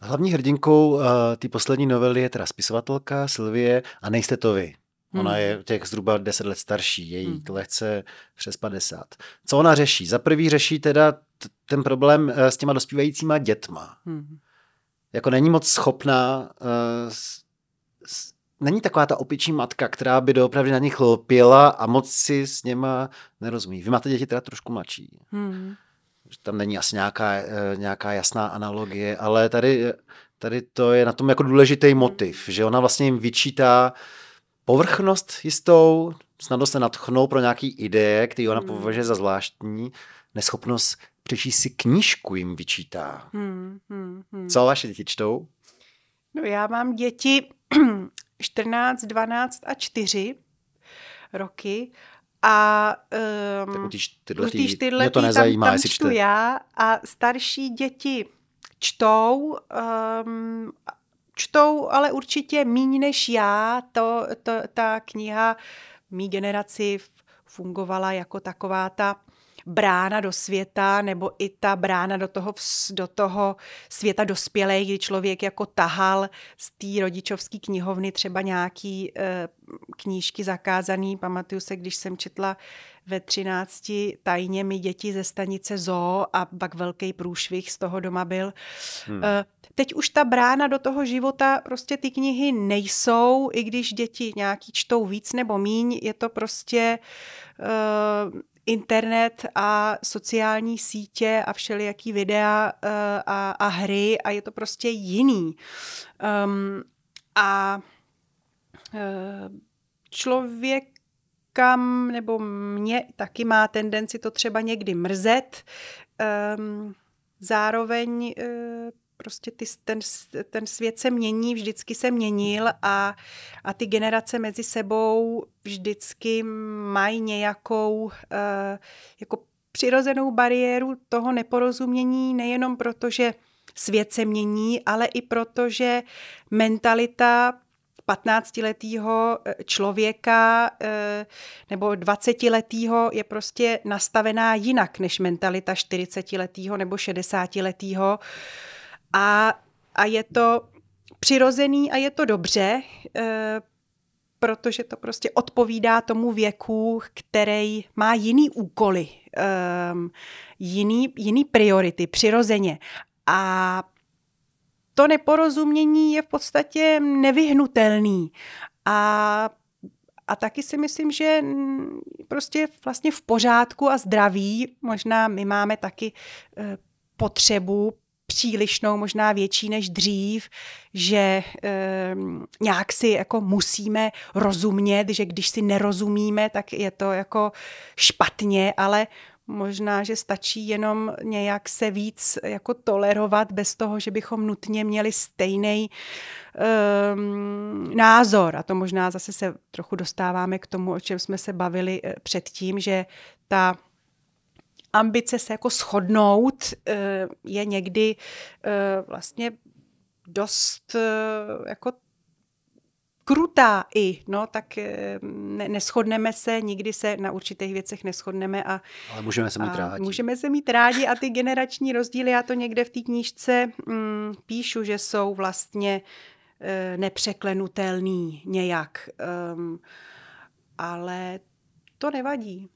Hlavní hrdinkou uh, té poslední novely je teda spisovatelka Sylvie a nejste to vy. Ona hmm. je těch zhruba 10 let starší, je jí hmm. lehce přes 50. Co ona řeší? Za prvý řeší teda ten problém uh, s těma dospívajícíma dětma. Hmm. Jako není moc schopná uh, s, není taková ta opičí matka, která by doopravdy na nich lpěla a moc si s něma nerozumí. Vy máte děti teda trošku mladší. Hmm. Tam není asi nějaká, eh, nějaká jasná analogie, ale tady, tady to je na tom jako důležitý motiv, že ona vlastně jim vyčítá povrchnost jistou, snadno se natchnou pro nějaký ideje, který ona hmm. považuje za zvláštní, neschopnost přečíst si knížku jim vyčítá. Hmm, hmm, hmm. Co vaše děti čtou? No já mám děti 14, 12 a 4 roky a um, tak u té čtyřletý, mě to nezajímá, tam, tam čtu čte. já a starší děti čtou, um, čtou ale určitě míň než já. To, to, ta kniha mý generaci fungovala jako taková ta brána do světa, nebo i ta brána do toho, do toho světa dospělé, kdy člověk jako tahal z té rodičovské knihovny třeba nějaký e, knížky zakázaný. Pamatuju se, když jsem četla ve třinácti tajně mi děti ze stanice Zoo a pak velký průšvih z toho doma byl. Hmm. E, teď už ta brána do toho života, prostě ty knihy nejsou, i když děti nějaký čtou víc nebo míň, je to prostě uh, internet a sociální sítě a všelijaký videa uh, a, a hry a je to prostě jiný. Um, a uh, člověk kam, nebo mě taky má tendenci to třeba někdy mrzet. Um, zároveň uh, prostě ty, ten, ten svět se mění, vždycky se měnil a, a ty generace mezi sebou vždycky mají nějakou uh, jako přirozenou bariéru toho neporozumění, nejenom proto, že svět se mění, ale i proto, že mentalita 15-letého eh, člověka eh, nebo 20-letého je prostě nastavená jinak než mentalita 40-letého nebo 60-letého a, a je to přirozený a je to dobře, e, protože to prostě odpovídá tomu věku, který má jiný úkoly, e, jiný, jiný priority, přirozeně. A to neporozumění je v podstatě nevyhnutelný. A a taky si myslím, že prostě vlastně v pořádku a zdraví, možná my máme taky e, potřebu přílišnou, možná větší než dřív, že e, nějak si jako musíme rozumět, že když si nerozumíme, tak je to jako špatně, ale možná, že stačí jenom nějak se víc jako tolerovat bez toho, že bychom nutně měli stejný um, názor. A to možná zase se trochu dostáváme k tomu, o čem jsme se bavili eh, předtím, že ta ambice se jako shodnout eh, je někdy eh, vlastně dost eh, jako krutá i, no, tak ne, neschodneme se, nikdy se na určitých věcech neschodneme. A, Ale můžeme se mít rádi. Můžeme se mít rádi a ty generační rozdíly, já to někde v té knížce mm, píšu, že jsou vlastně e, nepřeklenutelný nějak. Um, ale to nevadí.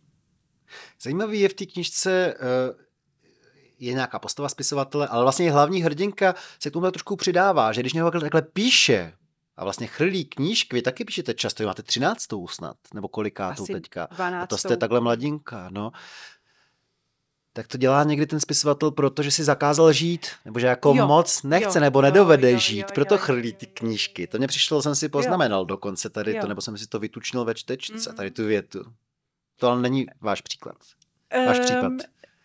Zajímavý je v té knižce uh, je nějaká postava spisovatele, ale vlastně hlavní hrdinka se k tomu trošku přidává, že když někdo takhle píše a vlastně chrlí knížky, vy taky píšete často, máte třináctou snad, nebo kolikátou Asi teďka. 12. A to jste takhle mladinka, no. Tak to dělá někdy ten spisovatel, protože si zakázal žít, nebo že jako jo, moc nechce jo, nebo nedovede jo, jo, žít, jo, proto jo, chrlí ty knížky. To mě přišlo, jsem si poznamenal jo. dokonce tady jo. to, nebo jsem si to vytučnil ve čtečce, mm. tady tu větu. To ale není váš příklad. Váš um, případ.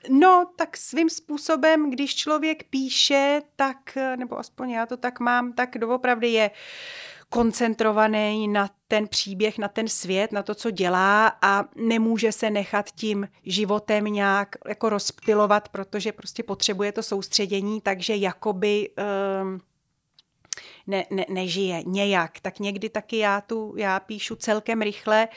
No, tak svým způsobem, když člověk píše, tak, nebo aspoň já to tak mám, tak doopravdy je koncentrovaný na ten příběh, na ten svět, na to, co dělá a nemůže se nechat tím životem nějak jako rozptilovat, protože prostě potřebuje to soustředění, takže jakoby um, ne, ne, nežije nějak. Tak někdy taky já tu, já píšu celkem rychle, uh,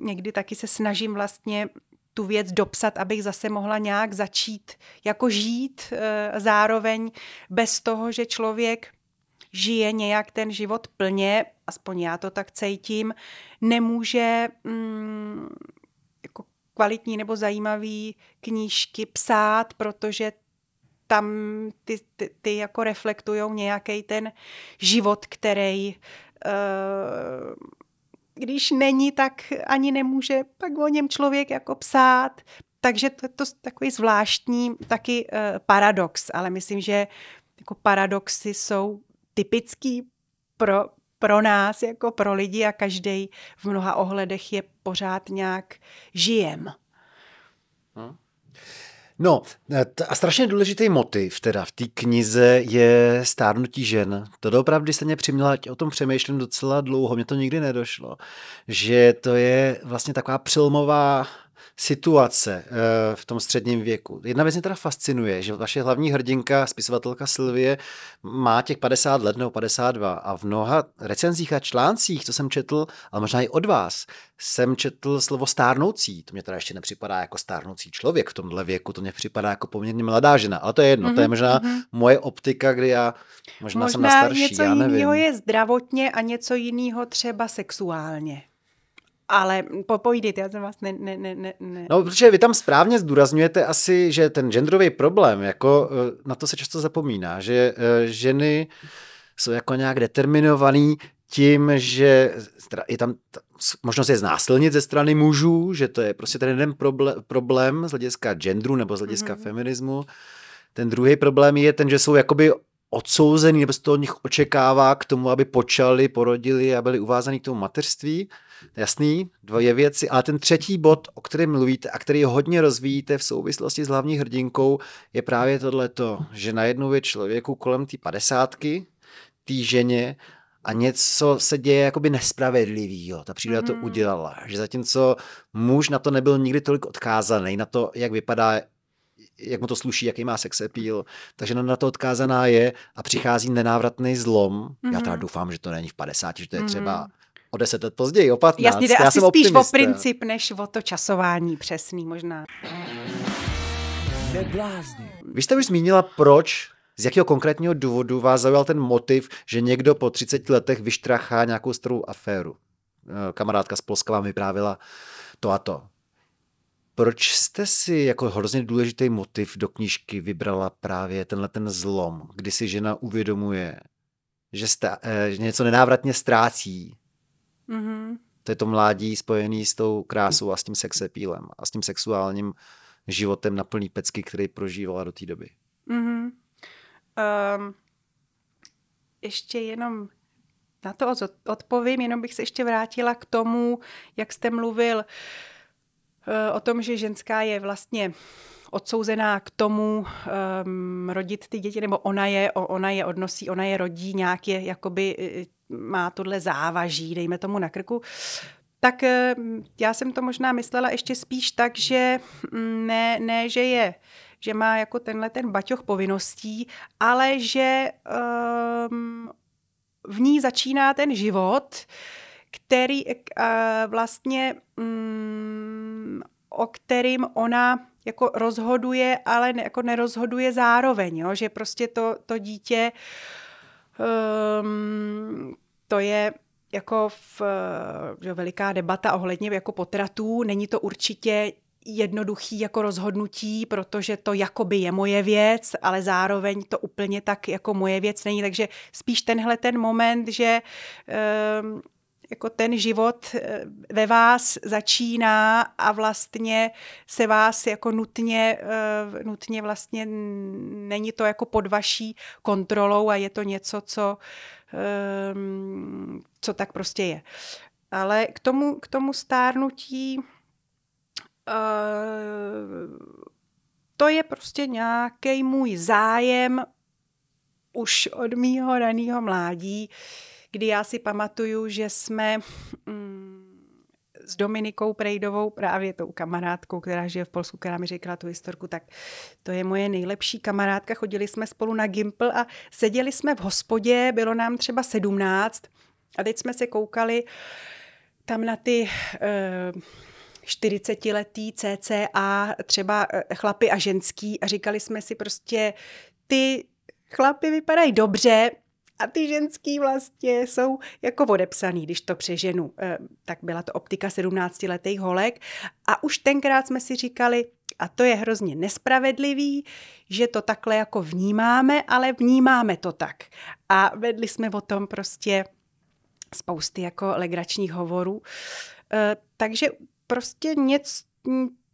někdy taky se snažím vlastně tu věc dopsat, abych zase mohla nějak začít jako žít uh, zároveň bez toho, že člověk žije nějak ten život plně, aspoň já to tak cítím, nemůže mm, jako kvalitní nebo zajímavý knížky psát, protože tam ty, ty, ty jako reflektují nějaký ten život, který uh, když není, tak ani nemůže pak o něm člověk jako psát. Takže to je to takový zvláštní taky uh, paradox, ale myslím, že jako paradoxy jsou typický pro, pro nás, jako pro lidi a každý v mnoha ohledech je pořád nějak žijem. Hmm. No a strašně důležitý motiv teda v té knize je stárnutí žen. To doopravdy se mě přiměla, o tom přemýšlím docela dlouho, mě to nikdy nedošlo, že to je vlastně taková přelomová situace eh, v tom středním věku. Jedna věc mě teda fascinuje, že vaše hlavní hrdinka, spisovatelka Sylvie, má těch 50 let nebo 52 a v mnoha recenzích a článcích, co jsem četl, ale možná i od vás, jsem četl slovo stárnoucí. To mě teda ještě nepřipadá jako stárnoucí člověk v tomhle věku, to mě připadá jako poměrně mladá žena, ale to je jedno, mm-hmm, to je mhm, možná mm-hmm. moje optika, kdy já možná, možná jsem na starší, něco já nevím. jiného je zdravotně a něco jiného třeba sexuálně. Ale popojdit, já jsem vás ne, ne, ne, ne. No, protože vy tam správně zdůrazňujete asi, že ten genderový problém, jako eh, na to se často zapomíná, že eh, ženy jsou jako nějak determinovaný tím, že je tam možnost je znásilnit ze strany mužů, že to je prostě ten jeden problém z hlediska genderu nebo z hlediska mm-hmm. feminismu. Ten druhý problém je ten, že jsou jakoby odsouzený, nebo se to od nich očekává k tomu, aby počali, porodili a byli uvázaní k tomu mateřství. Jasný, dvoje věci. Ale ten třetí bod, o kterém mluvíte a který hodně rozvíjíte v souvislosti s hlavní hrdinkou, je právě tohleto, že najednou je člověku kolem té padesátky, té ženě a něco se děje jakoby nespravedlivýho. Ta příroda mm. to mhm. udělala. Že zatímco muž na to nebyl nikdy tolik odkázaný, na to, jak vypadá jak mu to sluší, jaký má sex appeal, takže na to odkázaná je a přichází nenávratný zlom. Mm-hmm. Já teda mhm. doufám, že to není v 50, že to je mm-hmm. O 10 let později, o 15. Jasně, jde Já asi spíš optimista. o princip, než o to časování přesný možná. Vy jste už zmínila, proč z jakého konkrétního důvodu vás zaujal ten motiv, že někdo po 30 letech vyštrachá nějakou starou aféru? Eh, kamarádka z Polska vám vyprávila to a to. Proč jste si jako hrozně důležitý motiv do knížky vybrala právě tenhle ten zlom, kdy si žena uvědomuje, že, sta, eh, že něco nenávratně ztrácí? Mm-hmm. To je to mládí spojený s tou krásou a s tím sexepílem a s tím sexuálním životem na plný pecky, který prožívala do té doby. Mm-hmm. Um, ještě jenom na to odpovím, jenom bych se ještě vrátila k tomu, jak jste mluvil uh, o tom, že ženská je vlastně odsouzená k tomu um, rodit ty děti, nebo ona je, ona je odnosí, ona je rodí, nějak je, jakoby eh, má tohle závaží, dejme tomu na krku, tak eh, já jsem to možná myslela ještě spíš tak, že mm, ne, ne že je že má jako tenhle ten baťoch povinností, ale že um, v ní začíná ten život, který uh, vlastně um, o kterým ona jako rozhoduje, ale ne, jako nerozhoduje zároveň, jo? že prostě to, to dítě um, to je jako v, že veliká debata ohledně jako potratů. Není to určitě jednoduchý jako rozhodnutí, protože to jakoby je moje věc, ale zároveň to úplně tak jako moje věc není. Takže spíš tenhle ten moment, že um, jako ten život eh, ve vás začíná a vlastně se vás jako nutně, eh, nutně vlastně není to jako pod vaší kontrolou a je to něco, co, ehm, co tak prostě je. Ale k tomu, k tomu stárnutí to je prostě nějaký můj zájem už od mýho raného mládí, kdy já si pamatuju, že jsme mm, s Dominikou Prejdovou, právě tou kamarádkou, která žije v Polsku, která mi řekla tu historku, tak to je moje nejlepší kamarádka. Chodili jsme spolu na Gimpl a seděli jsme v hospodě, bylo nám třeba sedmnáct a teď jsme se koukali tam na ty... Uh, 40-letý CCA, třeba eh, chlapy a ženský a říkali jsme si prostě, ty chlapy vypadají dobře, a ty ženský vlastně jsou jako odepsaný, když to přeženu. Eh, tak byla to optika 17-letých holek a už tenkrát jsme si říkali, a to je hrozně nespravedlivý, že to takhle jako vnímáme, ale vnímáme to tak. A vedli jsme o tom prostě spousty jako legračních hovorů. Eh, takže prostě něco,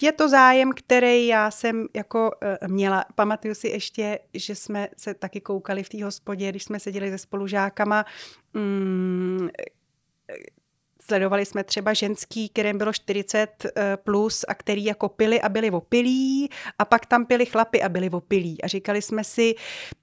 je to zájem, který já jsem jako uh, měla. Pamatuju si ještě, že jsme se taky koukali v té hospodě, když jsme seděli se spolužákama. Sledovali jsme třeba ženský, kterým bylo 40 eh, plus a který jako pili a byli opilí a pak tam pili chlapy a byli opilí. A říkali jsme si,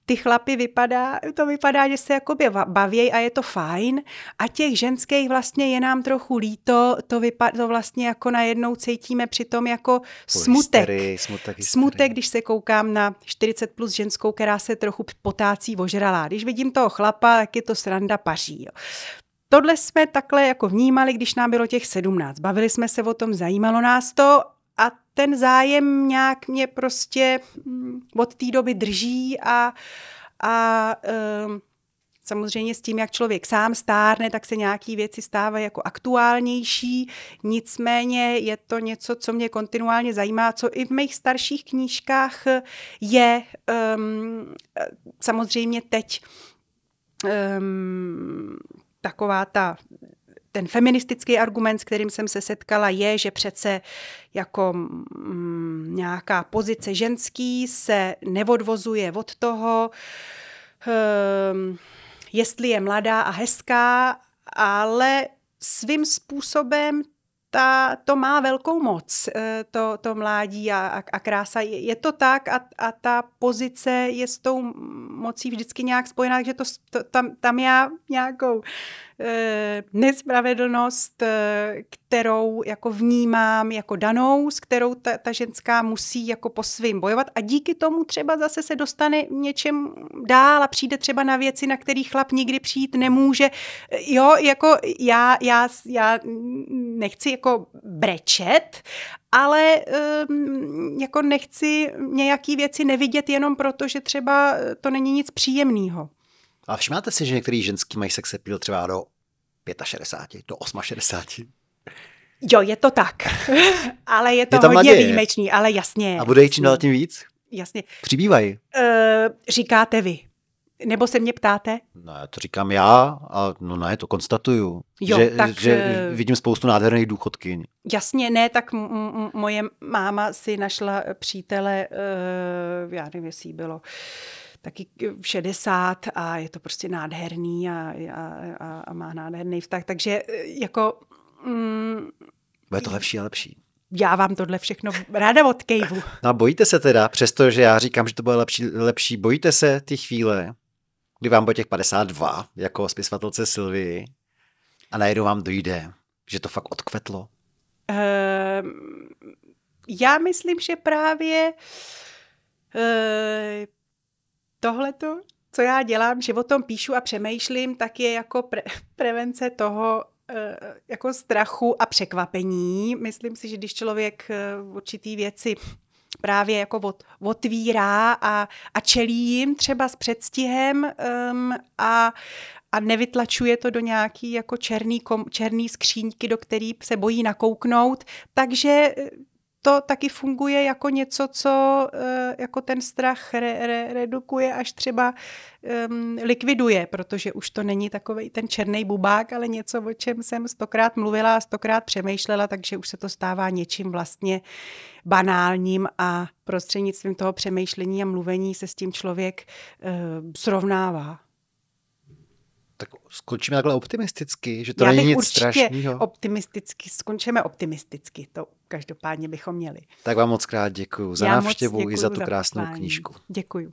ty chlapy vypadá, to vypadá, že se jakoby baví a je to fajn a těch ženských vlastně je nám trochu líto, to, vypadá, to vlastně jako najednou cítíme přitom jako smutek. Hysterii, smutek, smutek, když se koukám na 40 plus ženskou, která se trochu potácí ožralá. Když vidím toho chlapa, tak je to sranda paří. Jo. Tohle jsme takhle jako vnímali, když nám bylo těch sedmnáct. Bavili jsme se o tom, zajímalo nás to a ten zájem nějak mě prostě mm, od té doby drží a, a um, Samozřejmě s tím, jak člověk sám stárne, tak se nějaké věci stávají jako aktuálnější. Nicméně je to něco, co mě kontinuálně zajímá, co i v mých starších knížkách je. Um, samozřejmě teď um, taková ta ten feministický argument, s kterým jsem se setkala, je, že přece jako mm, nějaká pozice ženský se neodvozuje od toho, um, jestli je mladá a hezká, ale svým způsobem ta, to má velkou moc, eh, to, to mládí a, a, krása. Je, to tak a, a ta pozice je s tou mocí vždycky nějak spojená, takže to, to, tam, tam já nějakou nespravedlnost, e, kterou jako vnímám jako danou, s kterou ta, ta ženská musí jako po svým bojovat a díky tomu třeba zase se dostane něčem dál a přijde třeba na věci, na který chlap nikdy přijít nemůže. Jo, jako já, já, já nechci jako brečet, ale um, jako nechci nějaký věci nevidět jenom proto, že třeba to není nic příjemného. A všimnáte si, že některý ženský mají sex appeal třeba do 65, do 68? Jo, je to tak. ale je to je hodně naděje. výjimečný, ale jasně. A bude jich čím dál tím víc? Jasně. Přibývají. Uh, říkáte vy. Nebo se mě ptáte? No, to říkám já a no ne, to konstatuju. Jo, že, tak, že eh, vidím spoustu nádherných důchodkyň. Jasně, ne, tak m- moje máma si našla přítele, uh, já nevím, jestli bylo taky v 60 a je to prostě nádherný a, a, a má nádherný vztah. Takže eh, jako... Mm, Bude to lepší a lepší. Já vám tohle všechno ráda odkejvu. No a bojíte se teda, přestože já říkám, že to bude lepší, lepší bojíte se ty chvíle, kdy vám bude těch 52, jako spisovatelce Sylvii, a najednou vám dojde, že to fakt odkvetlo? Uh, já myslím, že právě uh, tohleto, co já dělám, že o tom píšu a přemýšlím, tak je jako pre- prevence toho, eh, jako strachu a překvapení. Myslím si, že když člověk eh, určitý věci právě jako od, otvírá a, a čelí jim třeba s předstihem um, a, a nevytlačuje to do nějaký jako černý, kom, černý skříňky, do který se bojí nakouknout. Takže to taky funguje jako něco, co eh, jako ten strach re, re, redukuje až třeba um, likviduje, protože už to není takový ten černý bubák, ale něco, o čem jsem stokrát mluvila a stokrát přemýšlela, takže už se to stává něčím vlastně banálním a prostřednictvím toho přemýšlení a mluvení se s tím člověk uh, srovnává. Tak skončíme takhle optimisticky, že to Já není bych nic strašného. optimisticky, skončíme optimisticky, to každopádně bychom měli. Tak vám moc krát děkuji za Já návštěvu i za tu krásnou pozvání. knížku. Děkuju.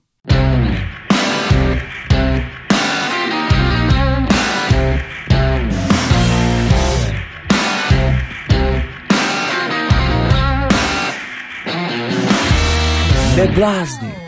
Neblázni.